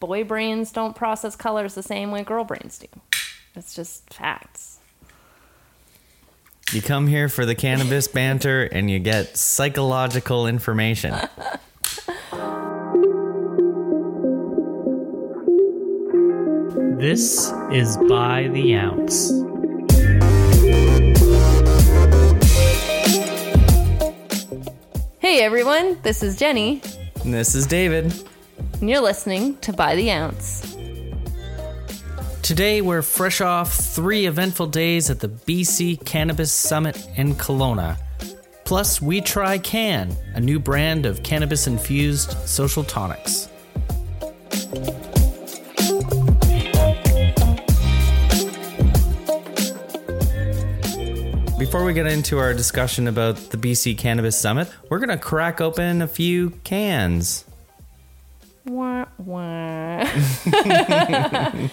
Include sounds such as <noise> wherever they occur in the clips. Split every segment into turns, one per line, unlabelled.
boy brains don't process colors the same way girl brains do. It's just facts.
You come here for the cannabis <laughs> banter and you get psychological information. <laughs>
This is By the Ounce.
Hey everyone, this is Jenny,
And this is David.
And you're listening to By the Ounce.
Today we're fresh off three eventful days at the BC Cannabis Summit in Kelowna. Plus, we try Cann, a new brand of cannabis infused social tonics.
Before we get into our discussion about the BC Cannabis Summit, we're going to crack open a few cans.
Wah, wah. <laughs>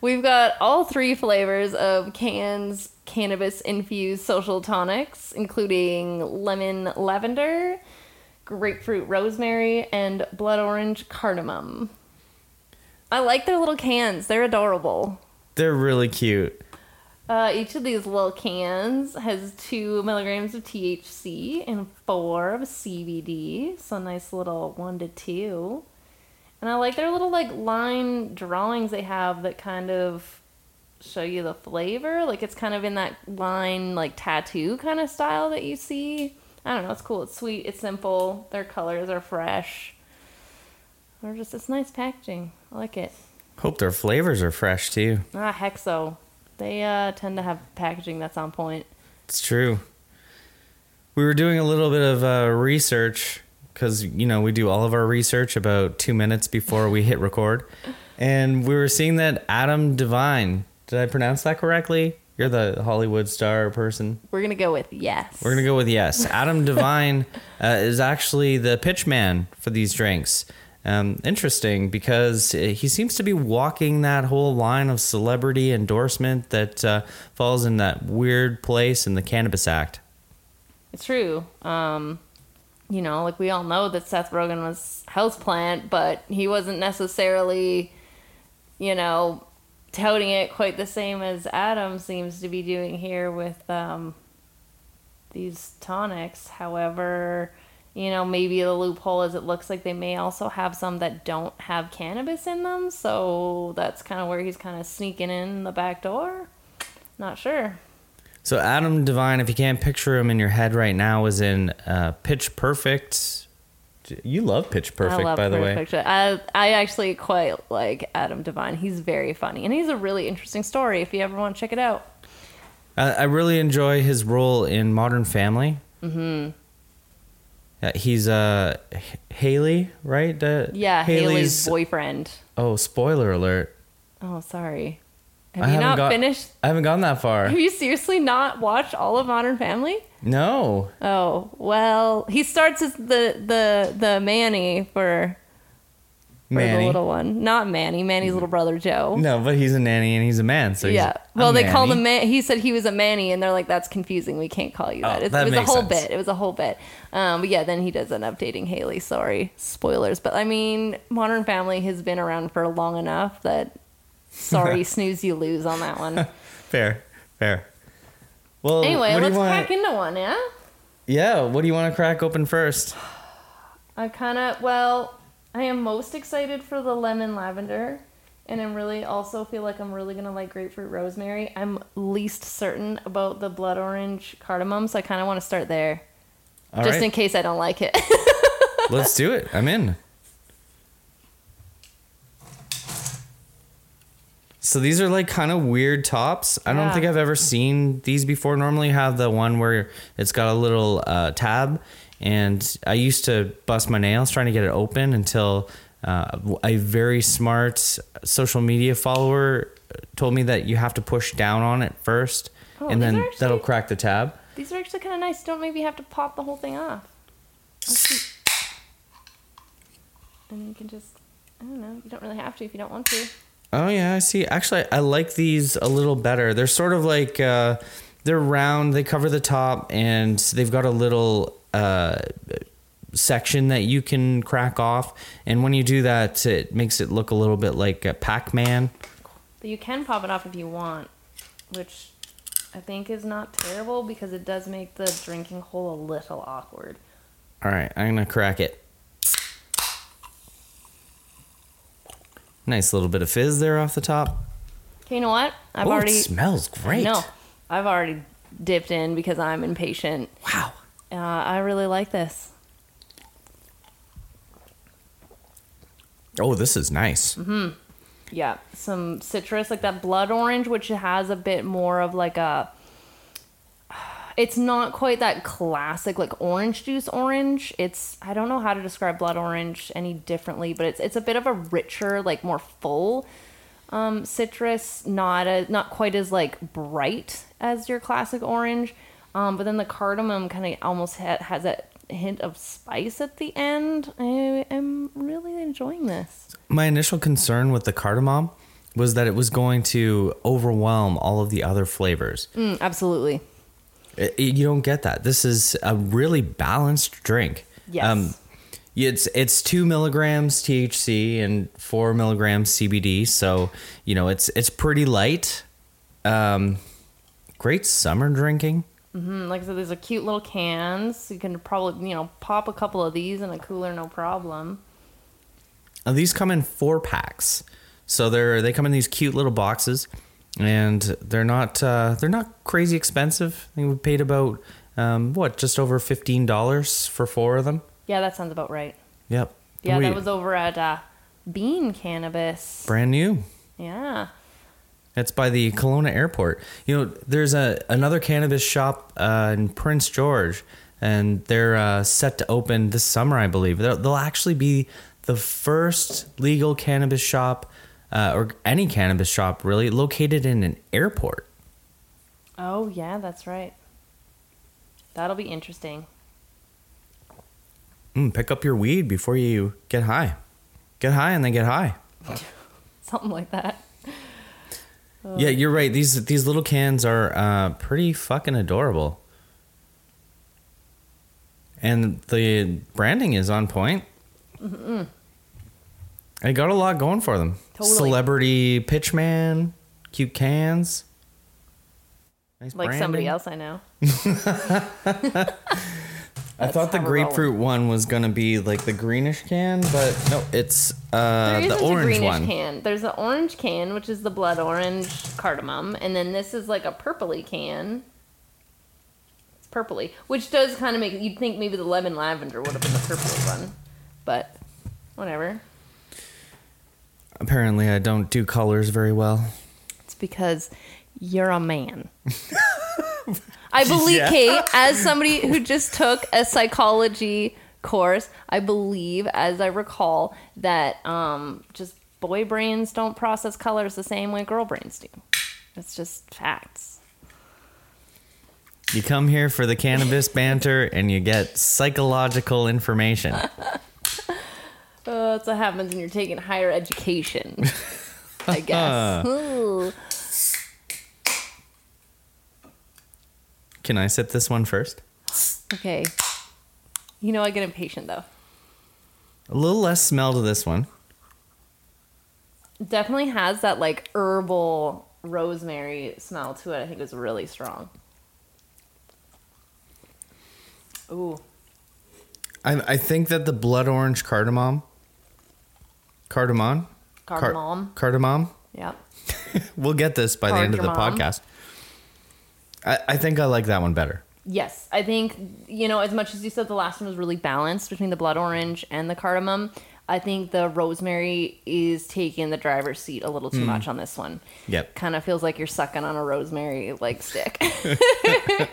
We've got all three flavors of Cann's cannabis infused social tonics, including lemon lavender, grapefruit rosemary, and blood orange cardamom. I like their little cans, they're adorable.
They're really cute.
Uh, each of these little cans has two milligrams of THC and four of CBD, so a nice little one to two. And I like their little like line drawings they have that kind of show you the flavor. Like it's kind of in that line like tattoo kind of style that you see. I don't know. It's cool. It's sweet. It's simple. Their colors are fresh. They're just it's nice packaging. I like it.
Hope their flavors are fresh too.
Ah, heck so. They uh, tend to have packaging that's on point.
It's true. We were doing a little bit of uh, research because, you know, we do all of our research about two minutes before we hit record. And we were seeing that Adam DeVine, did I pronounce that correctly? You're the Hollywood star person.
We're gonna go with yes.
We're going to go with yes. Adam <laughs> DeVine uh, is actually the pitch man for these drinks. Um, interesting because he seems to be walking that whole line of celebrity endorsement that uh, falls in that weird place in the Cannabis Act.
It's true. Um, you know, like we all know that Seth Rogen was houseplant, but he wasn't necessarily, you know, touting it quite the same as Adam seems to be doing here with um, these tonics. However, you know, maybe the loophole is it looks like they may also have some that don't have cannabis in them, so that's kind of where he's kind of sneaking in the back door. Not sure.
So Adam DeVine, if you can't picture him in your head right now, is in uh, Pitch Perfect. You love Pitch Perfect,
love
by the way.
I I actually quite like Adam DeVine. He's very funny, and he's a really interesting story. If you ever want to check it out,
I, I really enjoy his role in Modern Family. Mm-hmm. Yeah, he's uh, Haley, right? Uh,
yeah, Haley's, boyfriend.
Oh, spoiler alert!
Oh, sorry.
I
Have you
haven't got-
finished?
I haven't gone that far.
Have you seriously not watched all of Modern Family?
No.
Oh well, he starts as the the the Manny for, for the little one, not Manny. Manny's little brother Joe.
No, but he's a nanny and he's a man. So he's
yeah. Well, they called
Manny.
him. Man- he said he was a Manny, and they're like, "That's confusing. We can't call you that."
Oh,
it,
that
it was a whole
sense.
bit. It was a whole bit. Um, but yeah, then he does end up dating Haley. Sorry, spoilers. But I mean, Modern Family has been around for long enough that. Sorry, <laughs> snooze you lose on that one. <laughs>
Fair, fair. Well,
Anyway, let's
want?
crack into one, yeah.
Yeah, what do you want to crack open first? <sighs>
I kind of well, I am most excited for the lemon lavender, and I'm really also feel like I'm really gonna like grapefruit rosemary. I'm least certain about the blood orange cardamom, so I kind of want to start there,
All
just
right,
in case I don't like it. <laughs>
let's do it. I'm in. So these are like kind of weird tops. I don't
Yeah.
think I've ever seen these before. Normally, you have the one where it's got a little uh, tab, and I used to bust my nails trying to get it open until uh, a very smart social media follower told me that you have to push down on it first,
Oh,
and then
actually-
that'll crack the tab.
These are actually kind of nice. Don't maybe have to pop the whole thing off. <sighs> And you can just, I don't know. You don't really have to if you don't want to.
Oh yeah, I see. Actually, I like these a little better. They're sort of like uh, they're round. They cover the top, and they've got a little uh, section that you can crack off, and when you do that, it makes it look a little bit like a Pac-Man.
But you can pop it off if you want, which I think is not terrible because it does make the drinking hole a little awkward.
All right, I'm gonna crack it. Nice little bit of fizz there off the top.
Okay, you know what? I've
oh,
already
it smells great.
No, I've already dipped in because I'm impatient.
Wow.
Uh, I really like this.
Oh, this is nice. Hmm.
Yeah, some citrus like that blood orange, which has a bit more of like a. It's not quite that classic like orange juice orange. It's I don't know how to describe blood orange any differently, but it's it's a bit of a richer, like more full um, citrus. Not a not quite as like bright as your classic orange. Um, but then the cardamom kind of almost ha- has that hint of spice at the end. I am really enjoying this.
My initial concern with the cardamom was that it was going to overwhelm all of the other flavors.
Mm, absolutely.
It- it- you don't get that. This is a really balanced drink.
Yes.
it's it's two milligrams THC and four milligrams CBD, so you know it's it's pretty light. Um, great summer drinking.
Mm, Like I said, these are cute little cans. You can probably, you know, pop a couple of these in a cooler, no problem.
Uh, these come in four packs, so they're they come in these cute little boxes, and they're not uh, they're not crazy expensive. I think we paid about um, what just over fifteen dollars for four of them.
Yeah, that sounds about right.
Yep.
Yeah,
We-
that was over at uh, Bean Cannabis.
brand new.
Yeah.
It's by the Kelowna airport. You know, there's a another cannabis shop uh, in Prince George, and they're uh, set to open this summer, I believe. They'll, they'll actually be the first legal cannabis shop, uh, or any cannabis shop really, located in an airport.
Oh, yeah, that's right. That'll be interesting.
Mm, pick up your weed before you get high. Get high and then get high. <laughs>
Something like that. <laughs>
Yeah, you're right. These these little cans are uh, pretty fucking adorable, and the branding is on point. They got a lot going for them.
Totally.
Celebrity pitchman, cute cans. Nice
Like somebody else I know. <laughs>
I thought the
we're rolling.
grapefruit one was gonna be like the greenish can, but no, it's uh, the orange
greenish
one.
can. There's an orange can, which is the blood orange cardamom, and then this is like a purpley can. It's purpley, which does kind of make you'd think maybe the lemon lavender would have been the purpley one, but whatever.
Apparently, I don't do colors very well.
It's because you're a man. <laughs> I believe,
Yeah.
Kate, as somebody who just took a psychology course, I believe, as I recall, that um, just boy brains don't process colors the same way girl brains do. It's just facts.
You come here for the cannabis banter, and you get psychological information. <laughs>
Uh, oh, that's what happens when you're taking higher education. <laughs> I guess. Ah. Ooh.
Can I sip this one first?
Okay. You know I get impatient though.
A little less smell to this one.
definitely has that like herbal rosemary smell to it. I think it's really strong. Ooh,
I, I think that the blood orange cardamom, cardamom, Car-
cardamom.
cardamom.
yep. <laughs>
We'll get this by the end of the podcast. I, I think I like that one better.
Yes, I think you know as much as you said the last one was really balanced between the blood orange and the cardamom. I think the rosemary is taking the driver's seat a little too much on this one.
Yep.
Kind of feels like you're sucking on a rosemary like stick. <laughs>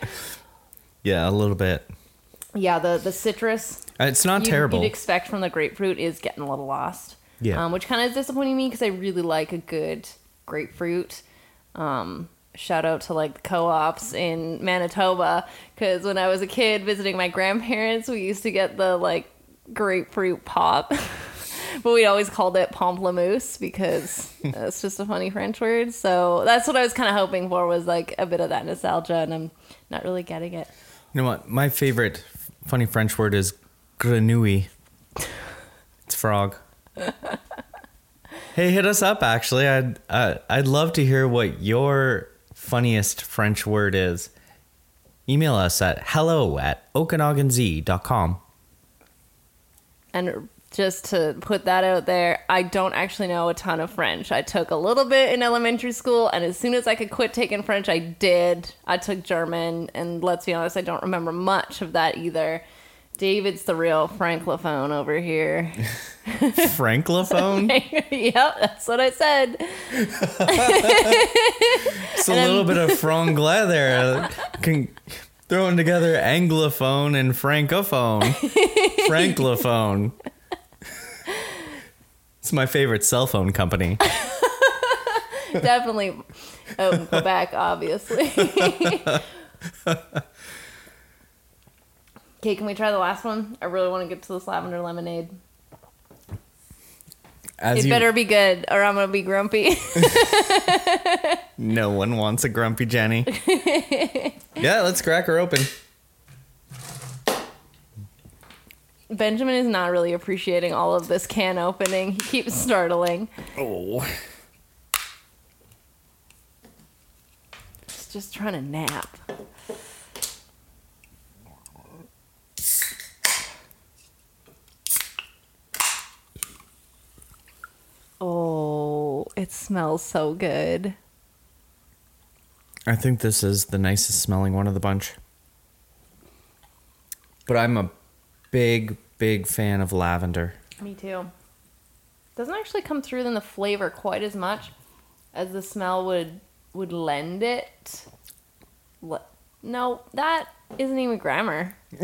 Yeah, a little bit.
yeah, the the citrus
Uh, It's not
you-
terrible.
You'd expect from the grapefruit is getting a little lost.
Yeah.
Um, which kind of is disappointing me because I really like a good grapefruit. Um, shout out to like the co-ops in Manitoba because when I was a kid visiting my grandparents, we used to get the like grapefruit pop. <laughs> But we always called it pamplemousse because <laughs> it's just a funny French word. So that's what I was kind of hoping for was like a bit of that nostalgia, and I'm not really getting it.
you know what? My favorite funny French word is Grenouille. It's frog. <laughs> hey, hit us up. Actually, I'd uh, I'd love to hear what your funniest French word is. Email us at hello at okanaganz.com.
And just to put that out there, I don't actually know a ton of French. I took a little bit in elementary school, and as soon as I could quit taking French, I did. I took German, and let's be honest, I don't remember much of that either. David's the real franklophone over here. <laughs>
Franklophone? <laughs>
yep, that's what I said.
It's a little bit of franglais there. Throwing together anglophone and francophone. Franklophone. It's my favorite cell phone company.
Definitely out in Quebec, obviously. <laughs> okay, can we try the last one? I really want to get to this lavender lemonade.
As
It
you,
better be good, or I'm gonna be grumpy. <laughs>
no one wants a grumpy Jenny. <laughs> yeah, let's crack her open.
Benjamin is not really appreciating all of this can opening. He keeps startling.
Oh.
He's just trying to nap. Oh, it smells so good.
I think this is the nicest smelling one of the bunch. But I'm a big, big fan of lavender.
Me too. Doesn't actually come through in the flavor quite as much as the smell would would lend it. What? no, that isn't even grammar. <laughs> <laughs>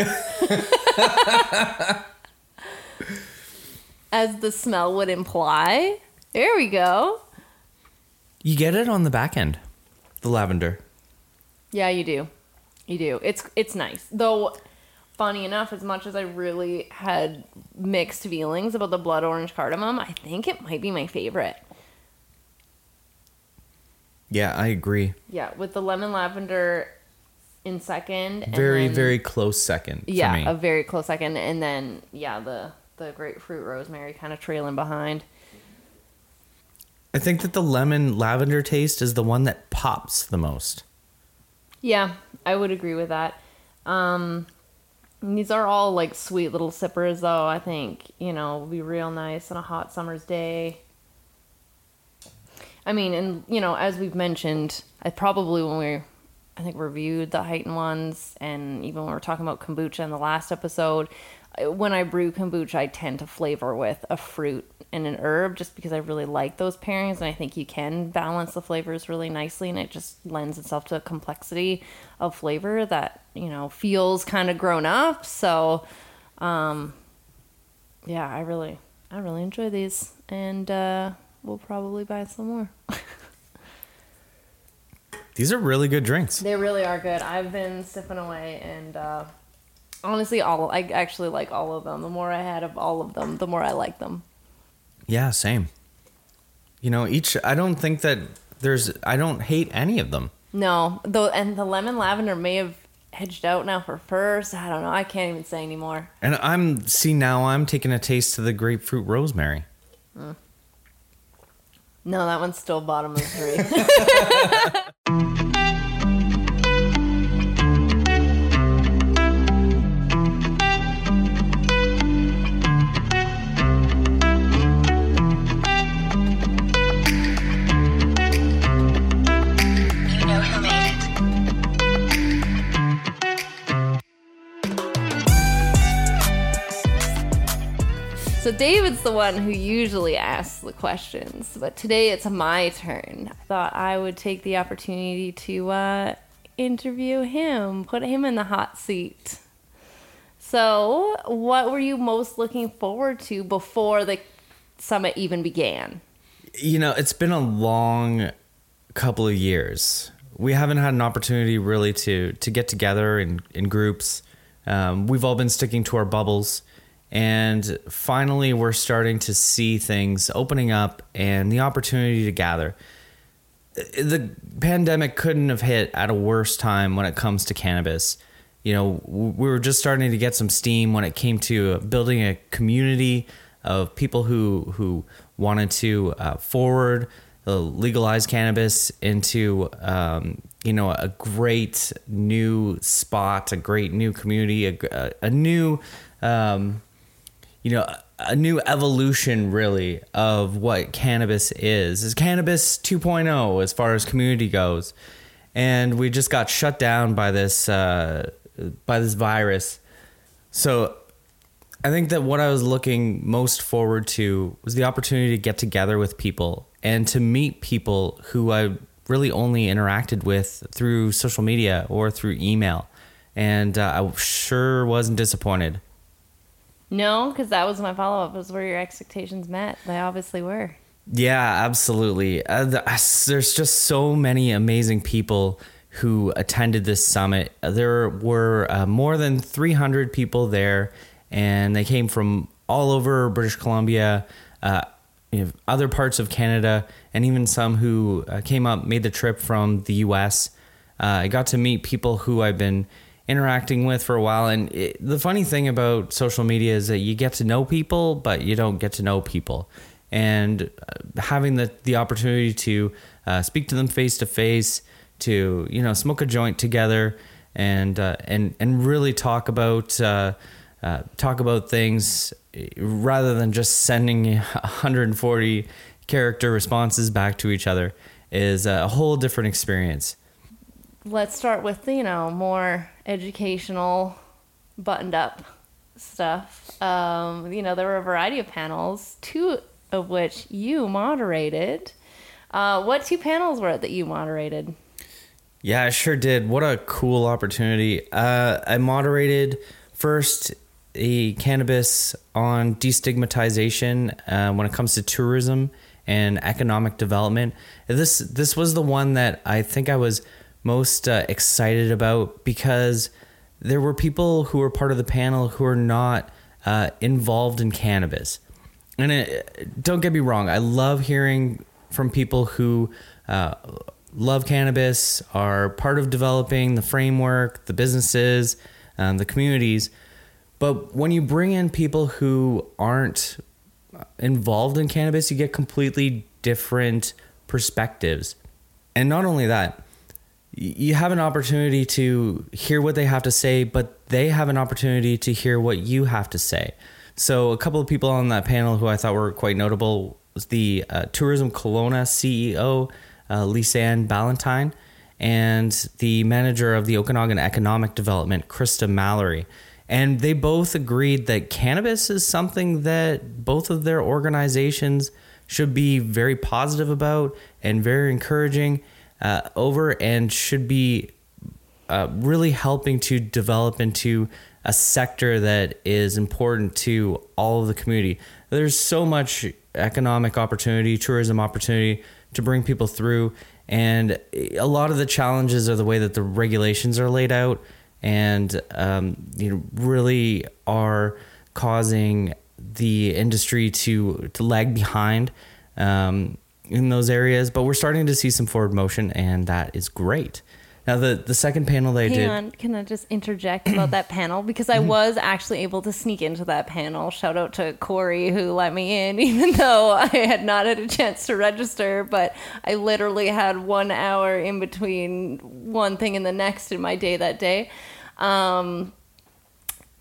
as the smell would imply. There we go.
You get it on the back end, the lavender.
Yeah, you do. You do. It's it's nice. Though funny enough, as much as I really had mixed feelings about the blood orange cardamom, I think it might be my favorite.
Yeah, I agree.
Yeah, with the lemon lavender in second. and
Very,
then-
very close second
yeah,
for me.
a very close second, and then yeah, the the grapefruit rosemary kind of trailing behind.
I think that the lemon lavender taste is the one that pops the most.
Yeah, I would agree with that. Um, these are all like sweet little sippers, though. I think you know will be real nice on a hot summer's day. I mean, and you know, as we've mentioned, I probably when we, I think reviewed the heightened ones, and even when we are talking about kombucha in the last episode, when I brew kombucha, I tend to flavor with a fruit and an herb, just because I really like those pairings, and I think you can balance the flavors really nicely, and it just lends itself to a complexity of flavor that you know feels kind of grown up. So, um, yeah, I really, I really enjoy these, and uh, we'll probably buy some more.
These are really good drinks.
They really are good. I've been sipping away, and uh, honestly, all I actually like all of them. The more I had of all of them, the more I like them.
Yeah, same. You know, each I don't think that there's I don't hate any of them.
No, though, and the lemon lavender may have hedged out now for first. I don't know. I can't even say anymore.
And I'm see now I'm taking a taste of the grapefruit rosemary. Hmm.
No, that one's still bottom of three. <laughs> <laughs> so David's the one who usually asks the questions, but today it's my turn. I thought I would take the opportunity to uh, interview him, put him in the hot seat. So, what were you most looking forward to before the summit even began?
You know, it's been a long couple of years. We haven't had an opportunity really to to get together in in groups. Um, we've all been sticking to our bubbles, and finally, we're starting to see things opening up and the opportunity to gather. The pandemic couldn't have hit at a worse time when it comes to cannabis. you know, we were just starting to get some steam when it came to building a community of people who who wanted to uh, forward uh, legalize cannabis into um, you know a great new spot, a great new community, a, a, a new um, you know a new evolution really of what cannabis is. Is cannabis 2.0 as far as community goes. And we just got shut down by this uh, by this virus. So i think that what i was looking most forward to was the opportunity to get together with people and to meet people who i really only interacted with through social media or through email. And uh, i sure wasn't disappointed
No, because that was my follow up. Was where your expectations met? They obviously were.
Yeah, absolutely. Uh, the, there's just so many amazing people who attended this summit. There were uh, more than 300 people there, and they came from all over British Columbia, uh, you know, other parts of Canada, and even some who uh, came up, made the trip from the US. Uh, I got to meet people who I've been interacting with for a while. And it, the funny thing about social media is that you get to know people, but you don't get to know people. And uh, having the, the opportunity to uh, speak to them face to face, to you know smoke a joint together, and uh, and and really talk about uh, uh, talk about things eh, rather than just sending <laughs> 140 character responses back to each other is a whole different experience.
Let's start with you know more educational, buttoned up stuff. Um, you know, there were a variety of panels, two of which you moderated. Uh, what two panels were it that you moderated?
Yeah, I sure did. What a cool opportunity. Uh, I moderated first a cannabis on destigmatization uh, when it comes to tourism and economic development. This this was the one that I think I was most uh, excited about because there were people who were part of the panel who are not uh, involved in cannabis. And it, don't get me wrong, I love hearing from people who uh, love cannabis, are part of developing the framework, the businesses, um, the communities. But when you bring in people who aren't involved in cannabis, you get completely different perspectives. And not only that, you have an opportunity to hear what they have to say, but they have an opportunity to hear what you have to say. So, a couple of people on that panel who I thought were quite notable was the uh, Tourism Kelowna CEO, uh, Lisanne Ballantyne, and the manager of the Okanagan Economic Development, Krista Mallory. And they both agreed that cannabis is something that both of their organizations should be very positive about and very encouraging uh, over and should be uh, really helping to develop into a sector that is important to all of the community. There's so much economic opportunity, tourism opportunity to bring people through, and a lot of the challenges are the way that the regulations are laid out, and um, you know really are causing the industry to to lag behind um, in those areas. But we're starting to see some forward motion, and that is great. Now the the second panel they
Hang
did.
on, can I just interject about that <clears throat> panel? Because I was actually able to sneak into that panel. Shout out to Corey who let me in, <laughs> even though I had not had a chance to register. But I literally had one hour in between one thing and the next in my day that day. Um,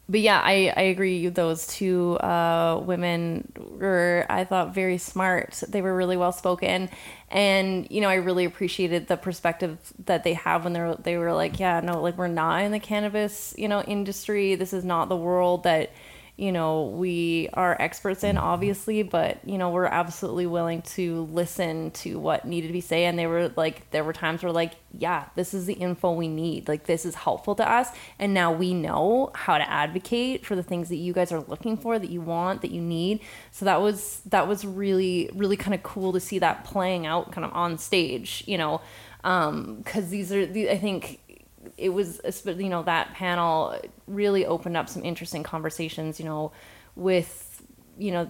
but yeah, I, I agree. Those two uh, women were, I thought, very smart. They were really well spoken, and you know, I really appreciated the perspective that they have when they're they were like, yeah, no, like we're not in the cannabis, you know, industry. This is not the world that you know we are experts in obviously but you know we're absolutely willing to listen to what needed to be said. And they were like there were times where like yeah this is the info we need. Like this is helpful to us. And now we know how to advocate for the things that you guys are looking for that you want that you need. So that was that was really really kind of cool to see that playing out kind of on stage you know um because these are the, i think it was you know that panel really opened up some interesting conversations you know with you know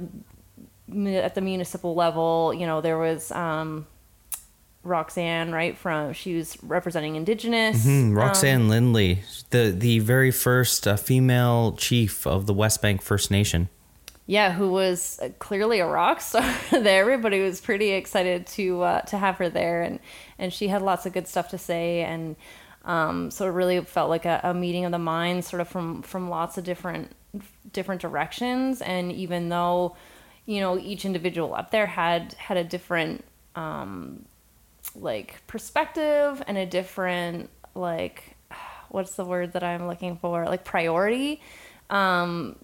at the municipal level you know there was um Roxanne, right? From she was representing Indigenous.
Hmm,
um,
Roxanne Lindley, the the very first uh, female chief of the Westbank First Nation.
yeah, who was clearly a rock star <laughs> there. Everybody was pretty excited to uh, to have her there, and and she had lots of good stuff to say, and um, so it really felt like a, a meeting of the minds, sort of from from lots of different different directions. And even though you know each individual up there had had a different um, like perspective and a different like <sighs> what's the word that I'm looking for like priority um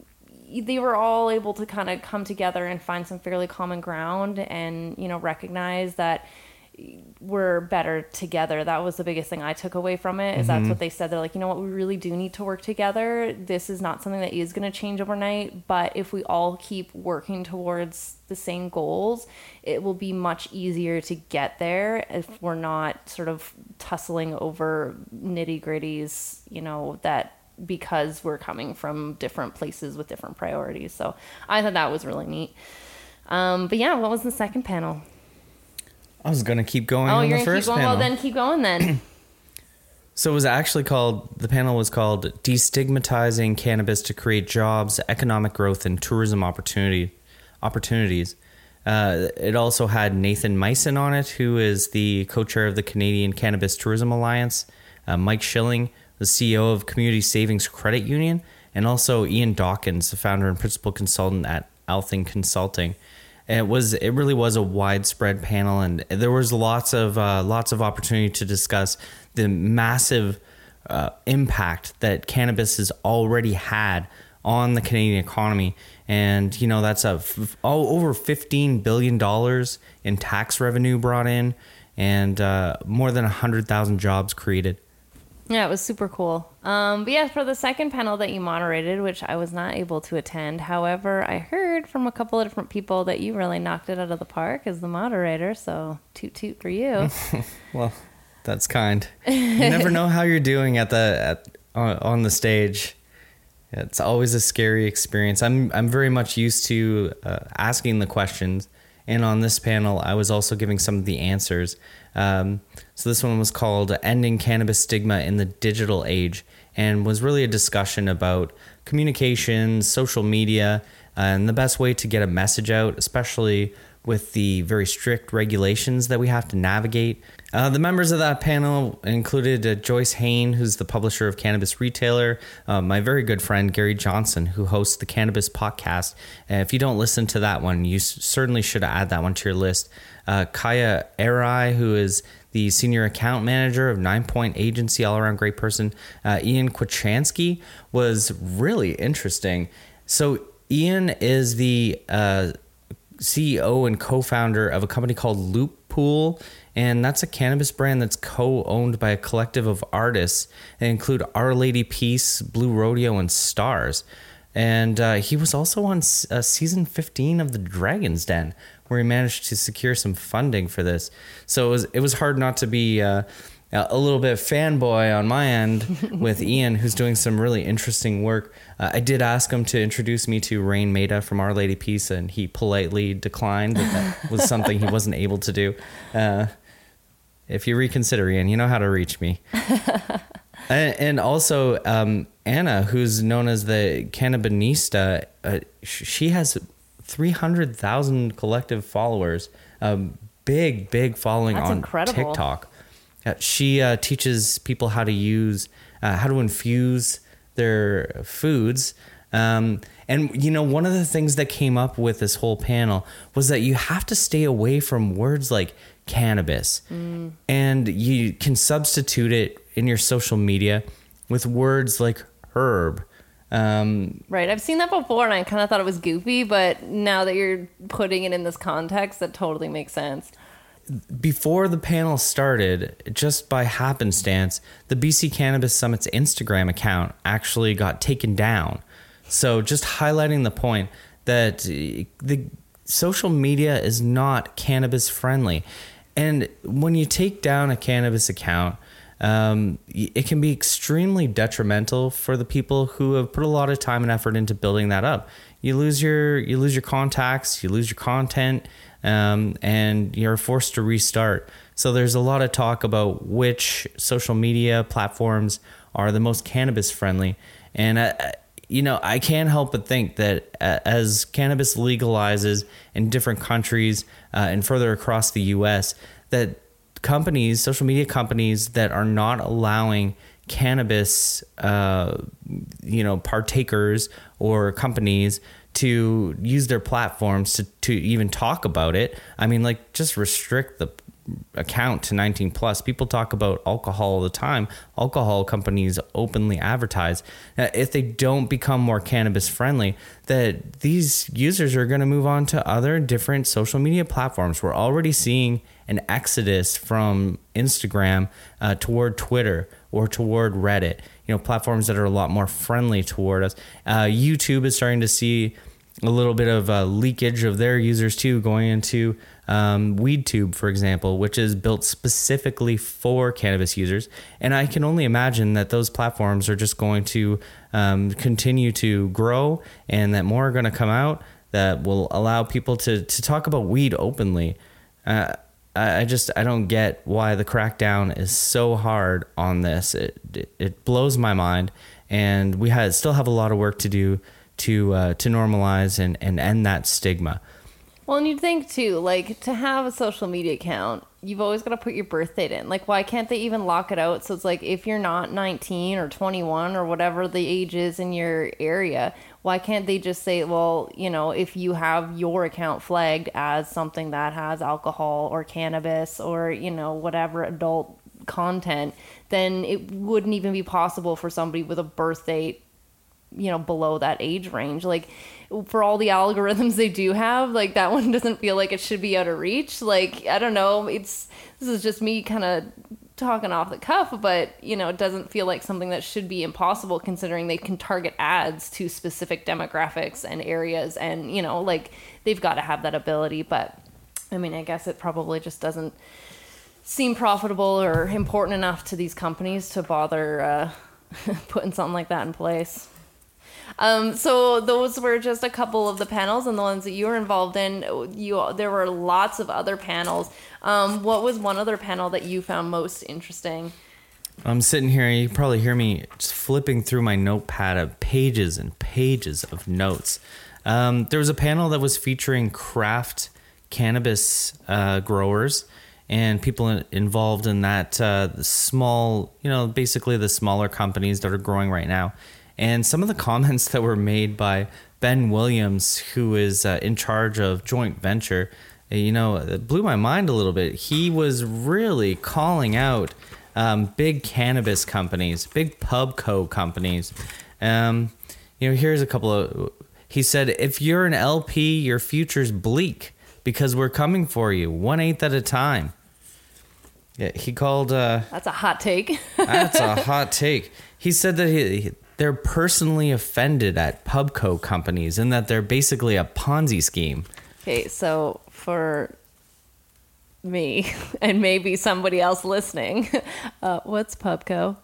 they were all able to kind of come together and find some fairly common ground and you know recognize that we're better together that was the biggest thing i took away from it is that's what they said they're like you know what we really do need to work together this is not something that is going to change overnight but if we all keep working towards the same goals it will be much easier to get there if we're not sort of tussling over nitty gritties you know that because we're coming from different places with different priorities. So I thought that was really neat. Um, but yeah, what was the second panel?
I was gonna keep going
Oh,
on
you're
the
gonna keep
first
going.
panel.
Well, then keep going then. <clears throat> <clears throat>
So it was actually called the panel was called "Destigmatizing Cannabis to Create Jobs, Economic Growth, and Tourism Opportunity Opportunities." Uh, it also had Nathan Meissen on it, who is the co-chair of the Canadian Cannabis Tourism Alliance. Uh, Mike Schilling, the CEO of Community Savings Credit Union, and also Ian Dawkins, the founder and principal consultant at Althing Consulting. It was it really was a widespread panel, and there was lots of uh, lots of opportunity to discuss the massive uh, impact that cannabis has already had on the Canadian economy. And you know that's a f- all over fifteen billion dollars in tax revenue brought in, and uh, more than hundred thousand jobs created.
Yeah, it was super cool. Um, but yeah, for the second panel that you moderated, which I was not able to attend. However, I heard from a couple of different people that you really knocked it out of the park as the moderator. So toot toot for you. <laughs>
Well, that's kind. You never know how you're doing at the at on, on the stage. It's always a scary experience. I'm I'm very much used to uh, asking the questions, and on this panel, I was also giving some of the answers. Um, so this one was called "Ending Cannabis Stigma in the Digital Age," and was really a discussion about communication, social media, and the best way to get a message out, especially with the very strict regulations that we have to navigate. Uh, the members of that panel included uh, Joyce Hayne, who's the publisher of Cannabis Retailer, uh, my very good friend Gary Johnson, who hosts the Cannabis Podcast. And if you don't listen to that one, you s- certainly should add that one to your list. Uh, Kaya Arai, who is the senior account manager of Nine Point Agency, all around great person. Uh, Ian Kwachansky was really interesting. So, Ian is the uh, CEO and co-founder of a company called Loop Pool, and that's a cannabis brand that's co-owned by a collective of artists. They include Our Lady Peace, Blue Rodeo, and Stars. And uh, he was also on uh, season 15 of The Dragon's Den, where he managed to secure some funding for this. So it was it was hard not to be uh, a little bit fanboy on my end <laughs> with Ian, who's doing some really interesting work. Uh, I did ask him to introduce me to Raine Maida from Our Lady Peace, and he politely declined that that was <laughs> something he wasn't able to do. Uh, if you reconsider, Ian, you know how to reach me. <laughs> and, and also, um, Anna, who's known as the Cannabinista, uh, sh- she has 300,000 collective followers. Um, big, big following
That's
on
incredible.
TikTok. Uh, she uh, teaches people how to use, uh, how to infuse their foods. Um, and, you know, one of the things that came up with this whole panel was that you have to stay away from words like cannabis. And you can substitute it in your social media with words like herb. Um,
Right. I've seen that before and I kind of thought it was goofy, but now that you're putting it in this context, that totally makes sense.
Before the panel started, just by happenstance, the BC Cannabis Summit's Instagram account actually got taken down. So, just highlighting the point that uh, the social media is not cannabis friendly. And when you take down a cannabis account, um, it can be extremely detrimental for the people who have put a lot of time and effort into building that up. You lose your you lose your contacts, you lose your content, um, and you're forced to restart. So there's a lot of talk about which social media platforms are the most cannabis friendly, and you know I can't help but think that uh, as cannabis legalizes in different countries uh, and further across the U.S., that companies, social media companies that are not allowing cannabis, uh, you know, partakers or companies to use their platforms to, to even talk about it. I mean, like, just restrict the account to 19 plus. People talk about alcohol all the time. Alcohol companies openly advertise. If they don't become more cannabis friendly, that these users are going to move on to other different social media platforms. We're already seeing an exodus from Instagram uh, toward Twitter or toward Reddit. You know, platforms that are a lot more friendly toward us. Uh, YouTube is starting to see a little bit of leakage of their users too, going into um, WeedTube, for example, which is built specifically for cannabis users. And I can only imagine that those platforms are just going to um, continue to grow, and that more are going to come out that will allow people to to talk about weed openly. Uh, I just I don't get why the crackdown is so hard on this. It it, it blows my mind, and we had, still have a lot of work to do to uh, to normalize and, and end that stigma.
Well, and you'd think too, like to have a social media account, you've always got to put your birth date in. Like, why can't they even lock it out? So it's like if you're not 19 or 21 or whatever the age is in your area, why can't they just say, well, you know, if you have your account flagged as something that has alcohol or cannabis or, you know, whatever adult content, then it wouldn't even be possible for somebody with a birth date you know below that age range. Like for all the algorithms <laughs> they do have like that one doesn't feel like it should be out of reach. Like i don't know. It's this is just me kind of talking off the cuff but you know it doesn't feel like something that should be impossible considering they can target ads to specific demographics and areas and you know like they've got to have that ability but i mean i guess it probably just doesn't seem profitable or important enough to these companies to bother uh, <laughs> putting something like that in place um, so those were just a couple of the panels and the ones that you were involved in. You there were lots of other panels. Um, what was one other panel that you found most interesting?
I'm sitting here, and you probably hear me just flipping through my notepad of pages and pages of notes. Um, there was a panel that was featuring craft cannabis uh, growers and people in- involved in that uh, the small, you know, basically the smaller companies that are growing right now. And some of the comments that were made by Ben Williams, who is uh, in charge of joint venture, uh, you know, it blew my mind a little bit. He was really calling out um, big cannabis companies, big pubco companies. Um, you know, here's a couple of. He said, if you're an LP, your future's bleak because we're coming for you, one eighth at a time. Yeah, he called. Uh,
That's a hot take.
that's a <laughs> hot take. He said that he, they're personally offended at pubco companies and that they're basically a Ponzi scheme.
okay, so for me <laughs> and maybe somebody else listening, <laughs> uh, what's Pubco?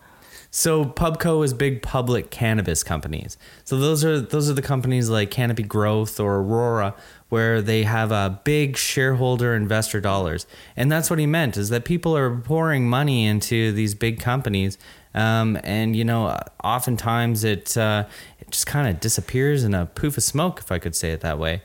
So Pubco is big public cannabis companies. So those are those are the companies like Canopy Growth or Aurora where they have a big shareholder investor dollars. And that's what he meant is that people are pouring money into these big companies um, and you know, oftentimes it uh, it just kind of disappears in a poof of smoke, if I could say it that way.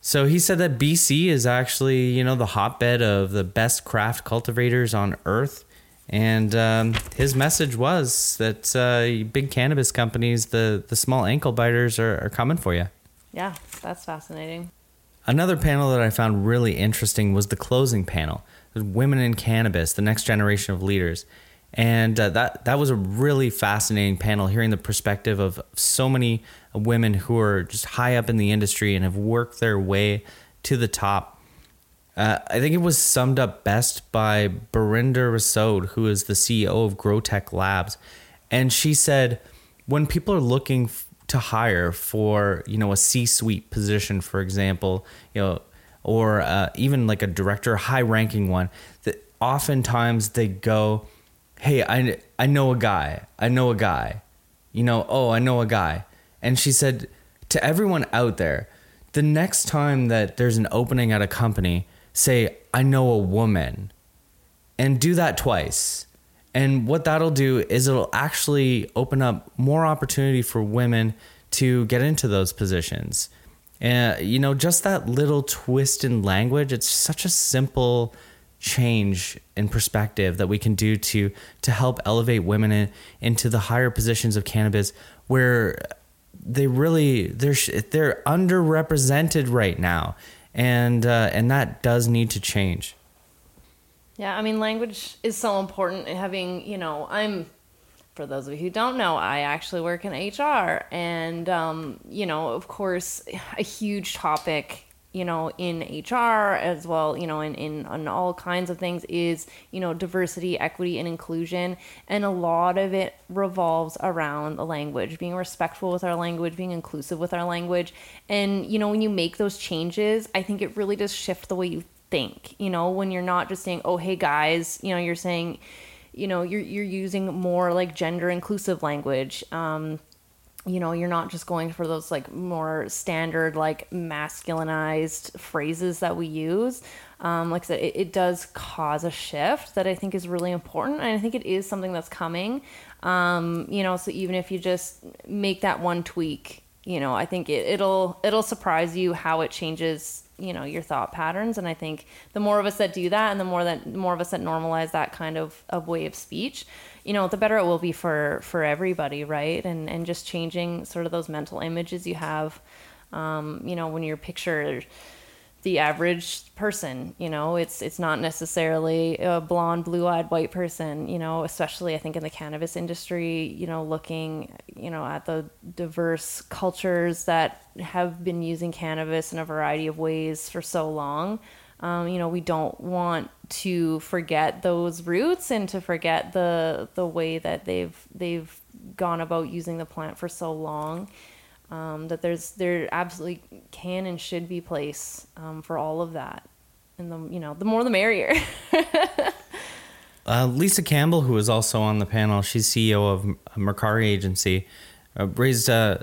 So he said that BC is actually, you know, the hotbed of the best craft cultivators on earth. And um, his message was that uh, big cannabis companies, the, the small ankle biters, are, are coming for you.
Yeah, that's fascinating.
Another panel that I found really interesting was the closing panel Women in Cannabis, the next generation of leaders. And uh, that, that was a really fascinating panel, hearing the perspective of so many women who are just high up in the industry and have worked their way to the top. Uh, I think it was summed up best by Barinder Rasode, who is the CEO of Growtech Labs. And she said, when people are looking f- to hire for, you know, a C-suite position, for example, you know, or uh, even like a director, high-ranking one, that oftentimes they go, "Hey, I I know a guy. I know a guy. You know, oh, I know a guy." And she said to everyone out there, the next time that there's an opening at a company, say, I know a woman, and do that twice. And what that'll do is it'll actually open up more opportunity for women to get into those positions. And, you know, just that little twist in language, it's such a simple change in perspective that we can do to to help elevate women in, into the higher positions of cannabis where they really they're they're underrepresented right now and uh, and that does need to change
Yeah, I mean, language is so important. Having, you know, I'm, for those of you who don't know, I actually work in HR. And, um, you know, of course, a huge topic, you know, in HR as well, you know, in, in, in all kinds of things is, you know, diversity, equity, and inclusion. And a lot of it revolves around the language, being respectful with our language, being inclusive with our language. And, you know, when you make those changes, I think it really does shift the way you think you know when you're not just saying oh hey guys you know you're saying you know you're you're using more like gender inclusive language um you know you're not just going for those like more standard like masculinized phrases that we use. Um, like i said it, it does cause a shift that i think is really important and i think it is something that's coming. Um, you know so even if you just make that one tweak you know i think it, it'll it'll surprise you how it changes you know your thought patterns and i think the more of us that do that and the more that the more of us that normalize that kind of, of way of speech you know the better it will be for for everybody right? And and just changing sort of those mental images you have um, you know when you're picture the average person you know it's it's not necessarily a blonde blue-eyed white person you know especially i think in the cannabis industry you know looking you know at the diverse cultures that have been using cannabis in a variety of ways for so long um, you know we don't want to forget those roots and to forget the the way that they've they've gone about using the plant for so long um, that there's there absolutely can and should be place um, for all of that and the you know the more the merrier <laughs>
Uh, Lisa Campbell, who was also on the panel, she's CEO of Mercari Agency, uh, raised uh,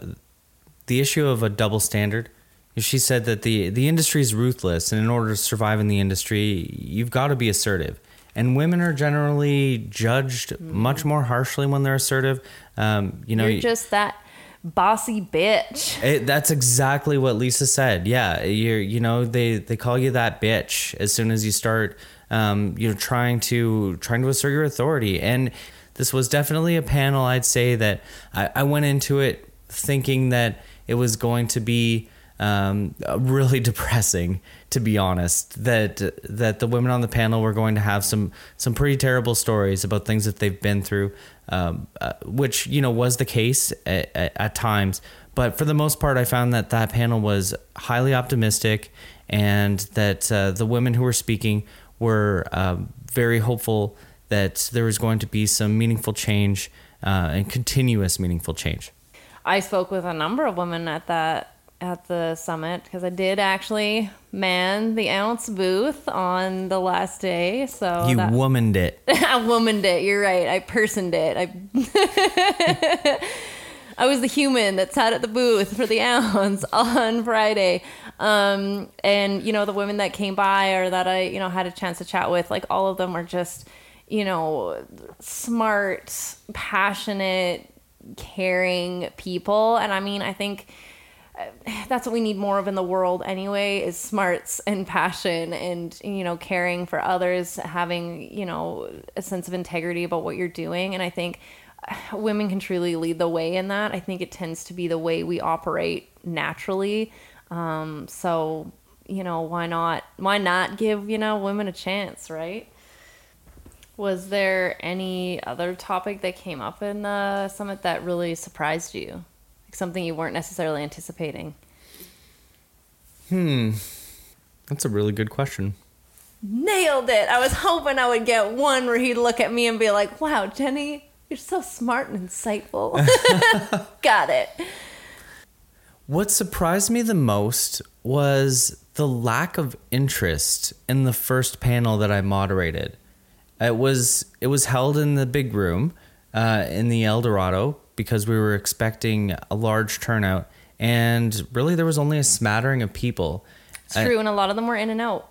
the issue of a double standard. She said that the the industry is ruthless, and in order to survive in the industry, you've got to be assertive. And women are generally judged much more harshly when they're assertive. Um, you know,
you're just that bossy bitch
It, that's exactly what Lisa said. Yeah, you're you know they they call you that bitch as soon as you start um, you know trying to trying to assert your authority. And this was definitely a panel. I'd say that I, I went into it thinking that it was going to be um, really <laughs> depressing, to be honest. That that the women on the panel were going to have some some pretty terrible stories about things that they've been through, um, uh, which you know was the case at, at, at times. But for the most part, I found that that panel was highly optimistic, and that uh, the women who were speaking were um, very hopeful that there was going to be some meaningful change uh, and continuous meaningful change.
I spoke with a number of women at that at the summit because I did actually man the ounce booth on the last day. So
You
that,
womaned it. <laughs>
I womaned it. You're right. I personed it. I <laughs> I was the human that sat at the booth for the <laughs> ounce on Friday. Um, and you know the women that came by or that I you know had a chance to chat with, like all of them were just you know smart, passionate, caring people. And I mean, I think <sighs> that's what we need more of in the world anyway is smarts and passion and you know caring for others having you know a sense of integrity about what you're doing. And i think <sighs> women can truly lead the way in that. I think it tends to be the way we operate naturally. Um, so you know why not why not give you know women a chance right? Was there any other topic that came up in the summit that really surprised you like something you weren't necessarily anticipating Hmm.
That's a really good question.
nailed it i was hoping i would get one where he'd look at me and be like wow jenny you're so smart and insightful <laughs> got it
What surprised me the most was the lack of interest in the first panel that I moderated. It was it was held in the big room uh, in the El Dorado because we were expecting a large turnout, and really there was only a smattering of people.
It's true, and a lot of them were in and out.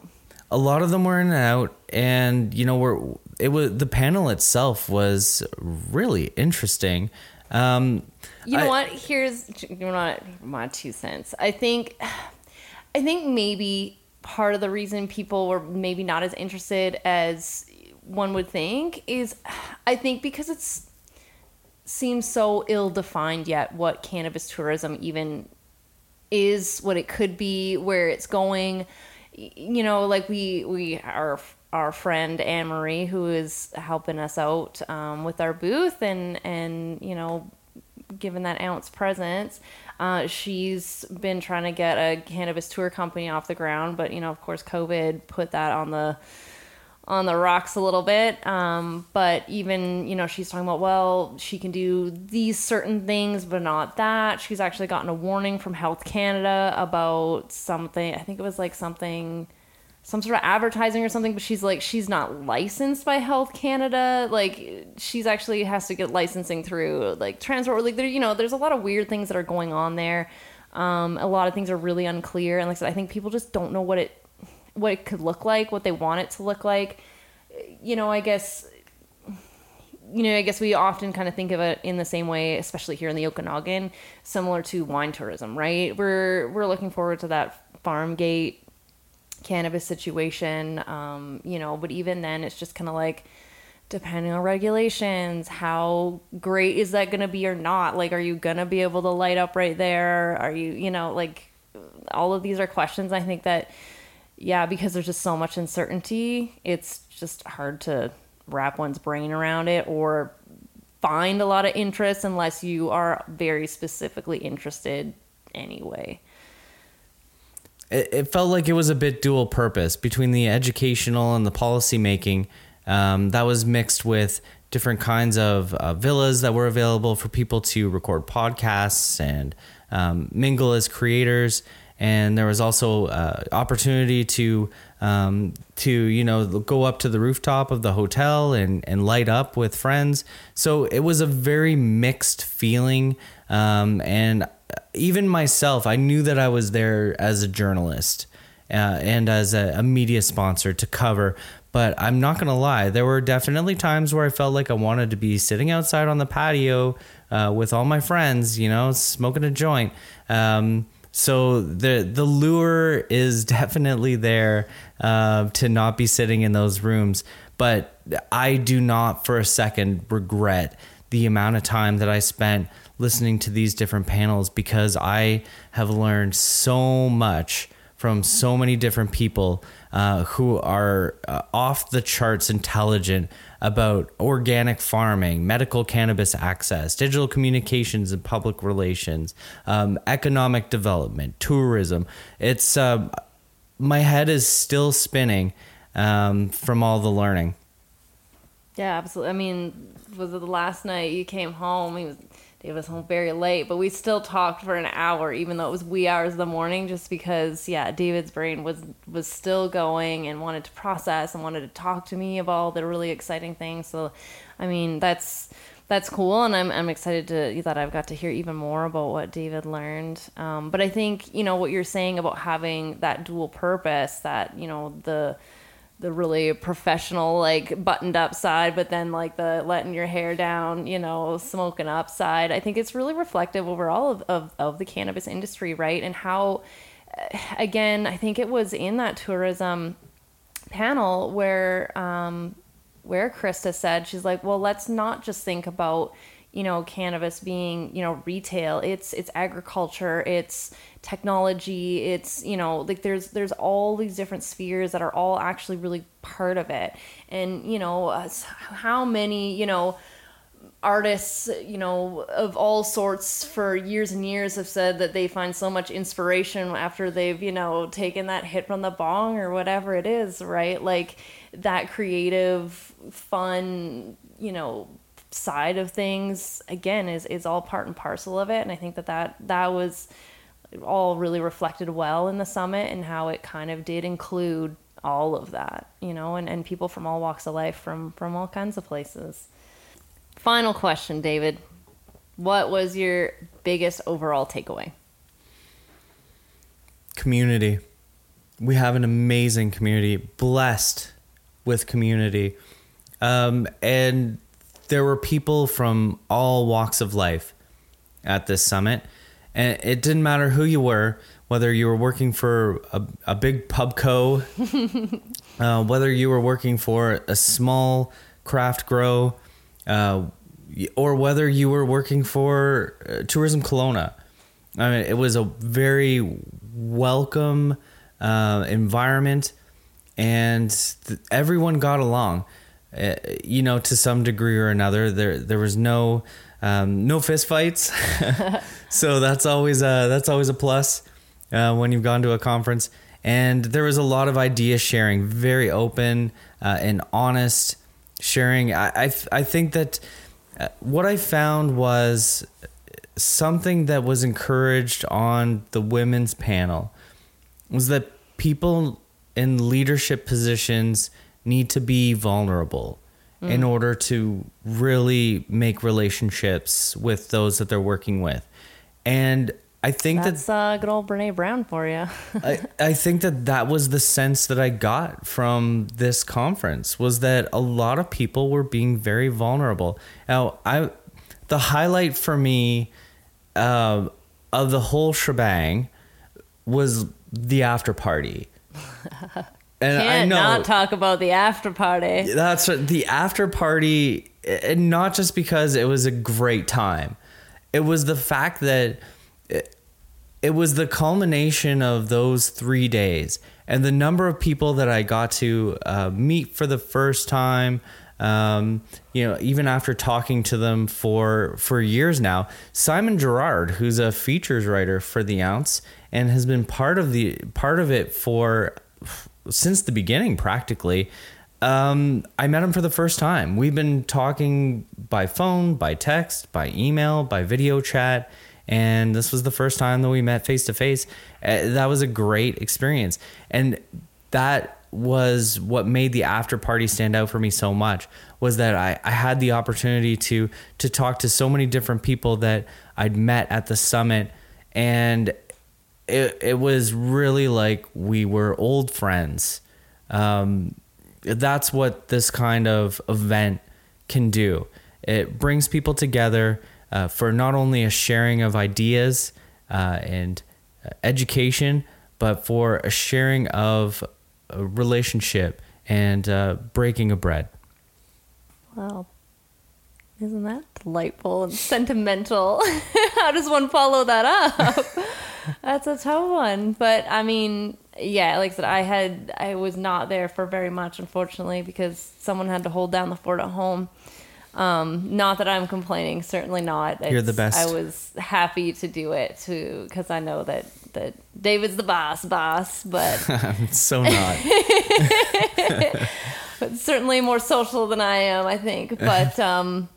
a lot of them were in and out and you know we're it was the panel itself was really interesting um
You know
I-
what? Here's you know what my two cents. I think, I think maybe part of the reason people were maybe not as interested as one would think is, I think because it's seems so ill defined yet what cannabis tourism even is, what it could be, where it's going. You know, like we we our our friend Anne Marie who is helping us out um, with our booth and and you know given that ounce presence. Uh, she's been trying to get a cannabis tour company off the ground, but you know, of course, COVID put that on the on the rocks a little bit. Um, but even, you know, she's talking about, well, she can do these certain things, but not that. She's actually gotten a warning from Health Canada about something. I think it was like something, some sort of advertising or something, but she's like, she's not licensed by Health Canada. Like, she's actually has to get licensing through like transport. Like, there, you know, there's a lot of weird things that are going on there. Um, a lot of things are really unclear. And like I said, I think people just don't know what it what it could look like, what they want it to look like. You know, I guess you know, I guess we often kind of think of it in the same way, especially here in the Okanagan, similar to wine tourism, right? We're we're looking forward to that farm gate cannabis situation, um, you know, but even then, it's just kind of like depending on regulations, how great is that going to be or not? Like, are you going to be able to light up right there? Are you, you know, like all of these are questions I think that yeah, because there's just so much uncertainty, it's just hard to wrap one's brain around it or find a lot of interest unless you are very specifically interested anyway.
it, it felt like it was a bit dual purpose between the educational and the policy making. Um, that was mixed with different kinds of uh, villas that were available for people to record podcasts and um, mingle as creators. And there was also uh, opportunity to um, to you know go up to the rooftop of the hotel and and light up with friends. So it was a very mixed feeling. Um, and even myself, I knew that I was there as a journalist uh, and as a, a media sponsor to cover. But I'm not gonna lie, there were definitely times where I felt like I wanted to be sitting outside on the patio uh, with all my friends, you know, smoking a joint. Um, so the the lure is <laughs> definitely there uh, to not be sitting in those rooms. But I do not for a second regret the amount of time that I spent listening to these different panels because I have learned so much from so many different people uh, who are uh, off the charts intelligent about organic farming, medical cannabis access, digital communications and public relations, um, economic development, tourism. It's uh, my head is still spinning um, from all the learning.
Yeah, absolutely. I mean, was it the last night you came home? He was Dave was home very late, but we still talked for an hour, even though it was wee hours of the morning, just because yeah, David's brain was was still going and wanted to process and wanted to talk to me about all the really exciting things. So, I mean, that's that's cool, and I'm I'm excited to that I've got to hear even more about what David learned. Um, but I think you know what you're saying about having that dual purpose, that you know the the really professional like buttoned up side but then like the letting your hair down you know smoking up side. I think it's really reflective overall of, of, of the cannabis industry right? And how uh, again i think it was in that tourism panel where um where krista said she's like well let's not just think about you know cannabis being you know retail it's it's agriculture it's technology it's you know like there's there's all these different spheres that are all actually really part of it. And you know uh, how many you know artists you know of all sorts for years and years have said that they find so much inspiration after they've you know taken that hit from the bong or whatever it is right? Like that creative fun you know side of things again is is all part and parcel of it and i think that that that was all really reflected well in the summit and how it kind of did include all of that you know and, and people from all walks of life from from all kinds of places final question david what was your biggest overall takeaway
community. We have an amazing community, blessed with community. Um, and there were people from all walks of life at this summit. And it didn't matter who you were, whether you were working for a, a big pub co, <laughs> uh, whether you were working for a small craft grow, uh, or whether you were working for uh, Tourism Kelowna. I mean, it was a very welcome uh, environment, and th- everyone got along. Uh, you know, to some degree or another, there there was no um, no fist fights, <laughs> so that's always a that's always a plus uh, when you've gone to a conference. And there was a lot of idea sharing, very open uh, and honest sharing. I I, I think that uh, what I found was something that was encouraged on the women's panel was that people in leadership positions need to be vulnerable in order to really make relationships with those that they're working with. And I think that
That's uh, good old Brene Brown for you. <laughs>
I, I think that that was the sense that I got from this conference was that a lot of people were being very vulnerable. Now, I the highlight for me uh, of the whole shebang was the after party. <laughs> And I
Can't
know
not talk about the after party.
that's what, the after party, and not just because it was a great time. It was the fact that it, it was the culmination of those three days and the number of people that I got to uh, meet for the first time. Um, you know, even after talking to them for for years now, Simon Gerard, who's a features writer for the Ounce and has been part of the part of it for since the beginning practically. Um, I met him for the first time. We've been talking by phone, by text, by email, by video chat, and this was the first time that we met face to face. That was a great experience, and that was what made the after party stand out for me so much. Was that I, I had the opportunity to to talk to so many different people that I'd met at the summit, and it it was really like we were old friends. Um, that's what this kind of event can do. It brings people together uh, for not only a sharing of ideas uh, and uh, education, but for a sharing of a relationship and uh, breaking of bread.
Well, isn't that delightful and sentimental? <laughs> How does one follow that up? <laughs> That's a tough one. But I mean, yeah, like I said, I had I was not there for very much, unfortunately, because someone had to hold down the fort at home. Um, not that I'm complaining, certainly not.
You're the best.
I was happy to do it too, because I know that that David's the boss, boss, but I'm <laughs>
so not.
But <laughs> certainly more social than I am, I think. But <laughs> um,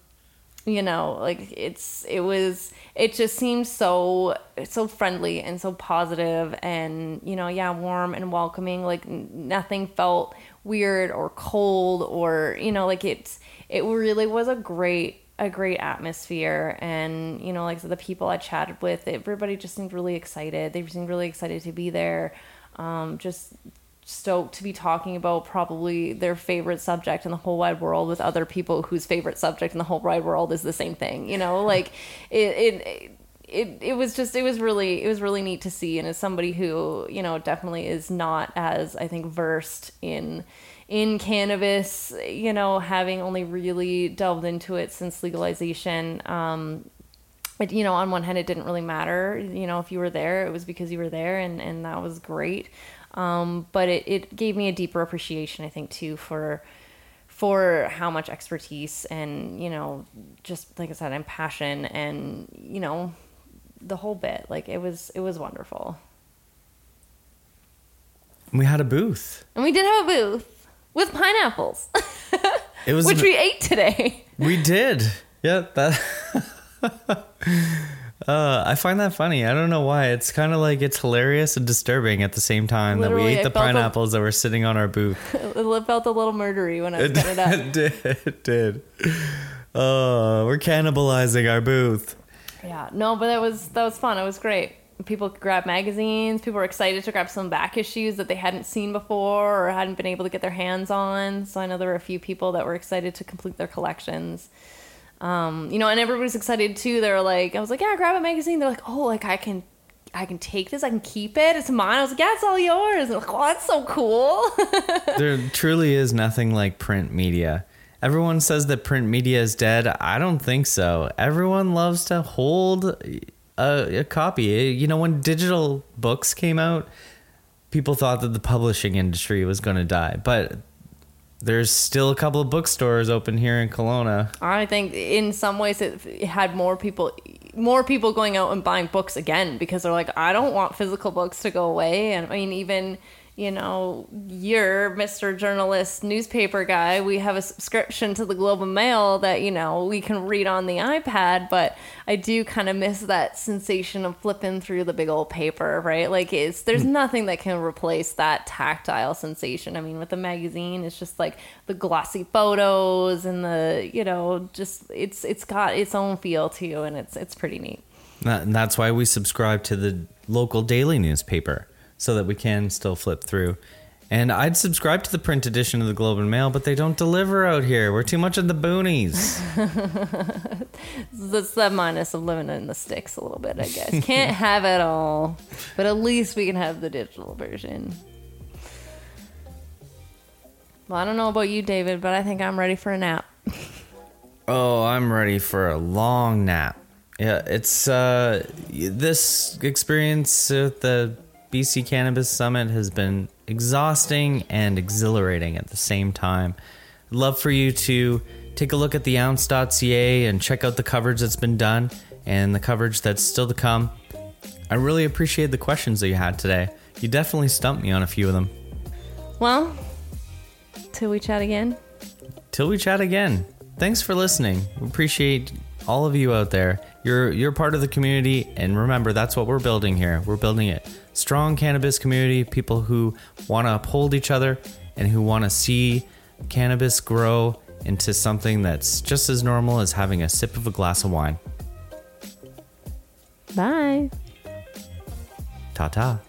you know, like it's it was it just seemed so so friendly and so positive and you know, yeah, warm and welcoming. Like nothing felt weird or cold or you know, like it's it really was a great a great atmosphere. And you know like the people i chatted with everybody just seemed really excited. They seemed really excited to be there. Um, just stoked to be talking about probably their favorite subject in the whole wide world with other people whose favorite subject in the whole wide world is the same thing you know? Like it, it it it was just it was really it was really neat to see. And as somebody who you know definitely is not as i think versed in in cannabis you know having only really delved into it since legalization um but you know on one hand it didn't really matter you know if you were there it was because you were there and and that was great um but it, it gave me a deeper appreciation i think too for for how much expertise and you know just like i said and passion and you know the whole bit like it was it was wonderful
We had a booth.
and we did have a booth with pineapples
It was <laughs>
which
an-
we ate today
We did. Yeah, that. <laughs> uh, I find that funny. I don't know why. It's kind of like it's hilarious and disturbing at the same time that we ate
I
the
felt a-
pineapples that were sitting on our booth. <laughs>
it felt a little murdery when i was
it
up
it <laughs> did. It did. Oh, we're cannibalizing our booth.
Yeah, no, but that was that was fun. It was great. people grabbed magazines. People were excited to grab some back issues that they hadn't seen before or hadn't been able to get their hands on. So I know there were a few people that were excited to complete their collections. Um, you know, and everybody's excited too. They're like, I was like, yeah, grab a magazine. They're like, oh, like I can, I can take this. I can keep it. It's mine. I was like, yeah, it's all yours. And like, oh, that's so cool. <laughs>
there truly is nothing like print media. Everyone says that print media is dead. I don't think so. Everyone loves to hold a, a copy. You know, when digital books came out, people thought that the publishing industry was going to die, but there's still a couple of bookstores open here in Kelowna.
I think in some ways it, had more people more people going out and buying books again because they're like I don't want physical books to go away and I mean even you know, you're Mr. Journalist newspaper guy. We have a subscription to the Globe and Mail that, you know, we can read on the iPad, but I do kind of miss that sensation of flipping through the big old paper, right? Like it's there's
Hmm.
nothing that can replace that tactile sensation. I mean, with the magazine, it's just like the glossy photos and the, you know, just it's it's got its own feel too and it's it's pretty neat.
And that's why we subscribe to the local daily newspaper so that we can still flip through. And I'd subscribe to the print edition of the Globe and Mail, but they don't deliver out here. We're too much in the boonies. <laughs>
That's the minus of living in the sticks a little bit, I guess. <laughs> Can't have it all, but at least we can have the digital version. Well, I don't know about you, David, but I think I'm ready for a nap. <laughs>
oh, I'm ready for a long nap. Yeah, it's uh, this experience at the BC Cannabis Summit has been exhausting and exhilarating at the same time. I'd love for you to take a look at the ounce.ca and check out the coverage that's been done and the coverage that's still to come. I really appreciate the questions that you had today. You definitely stumped me on a few of them.
Well, till we chat again.
Till we chat again. Thanks for listening. We appreciate all of you out there. You're you're part of the community and remember that's what we're building here. We're building it. Strong cannabis community, people who want to uphold each other and who want to see cannabis grow into something that's just as normal as having a sip of a glass of wine.
Bye.
Ta-ta.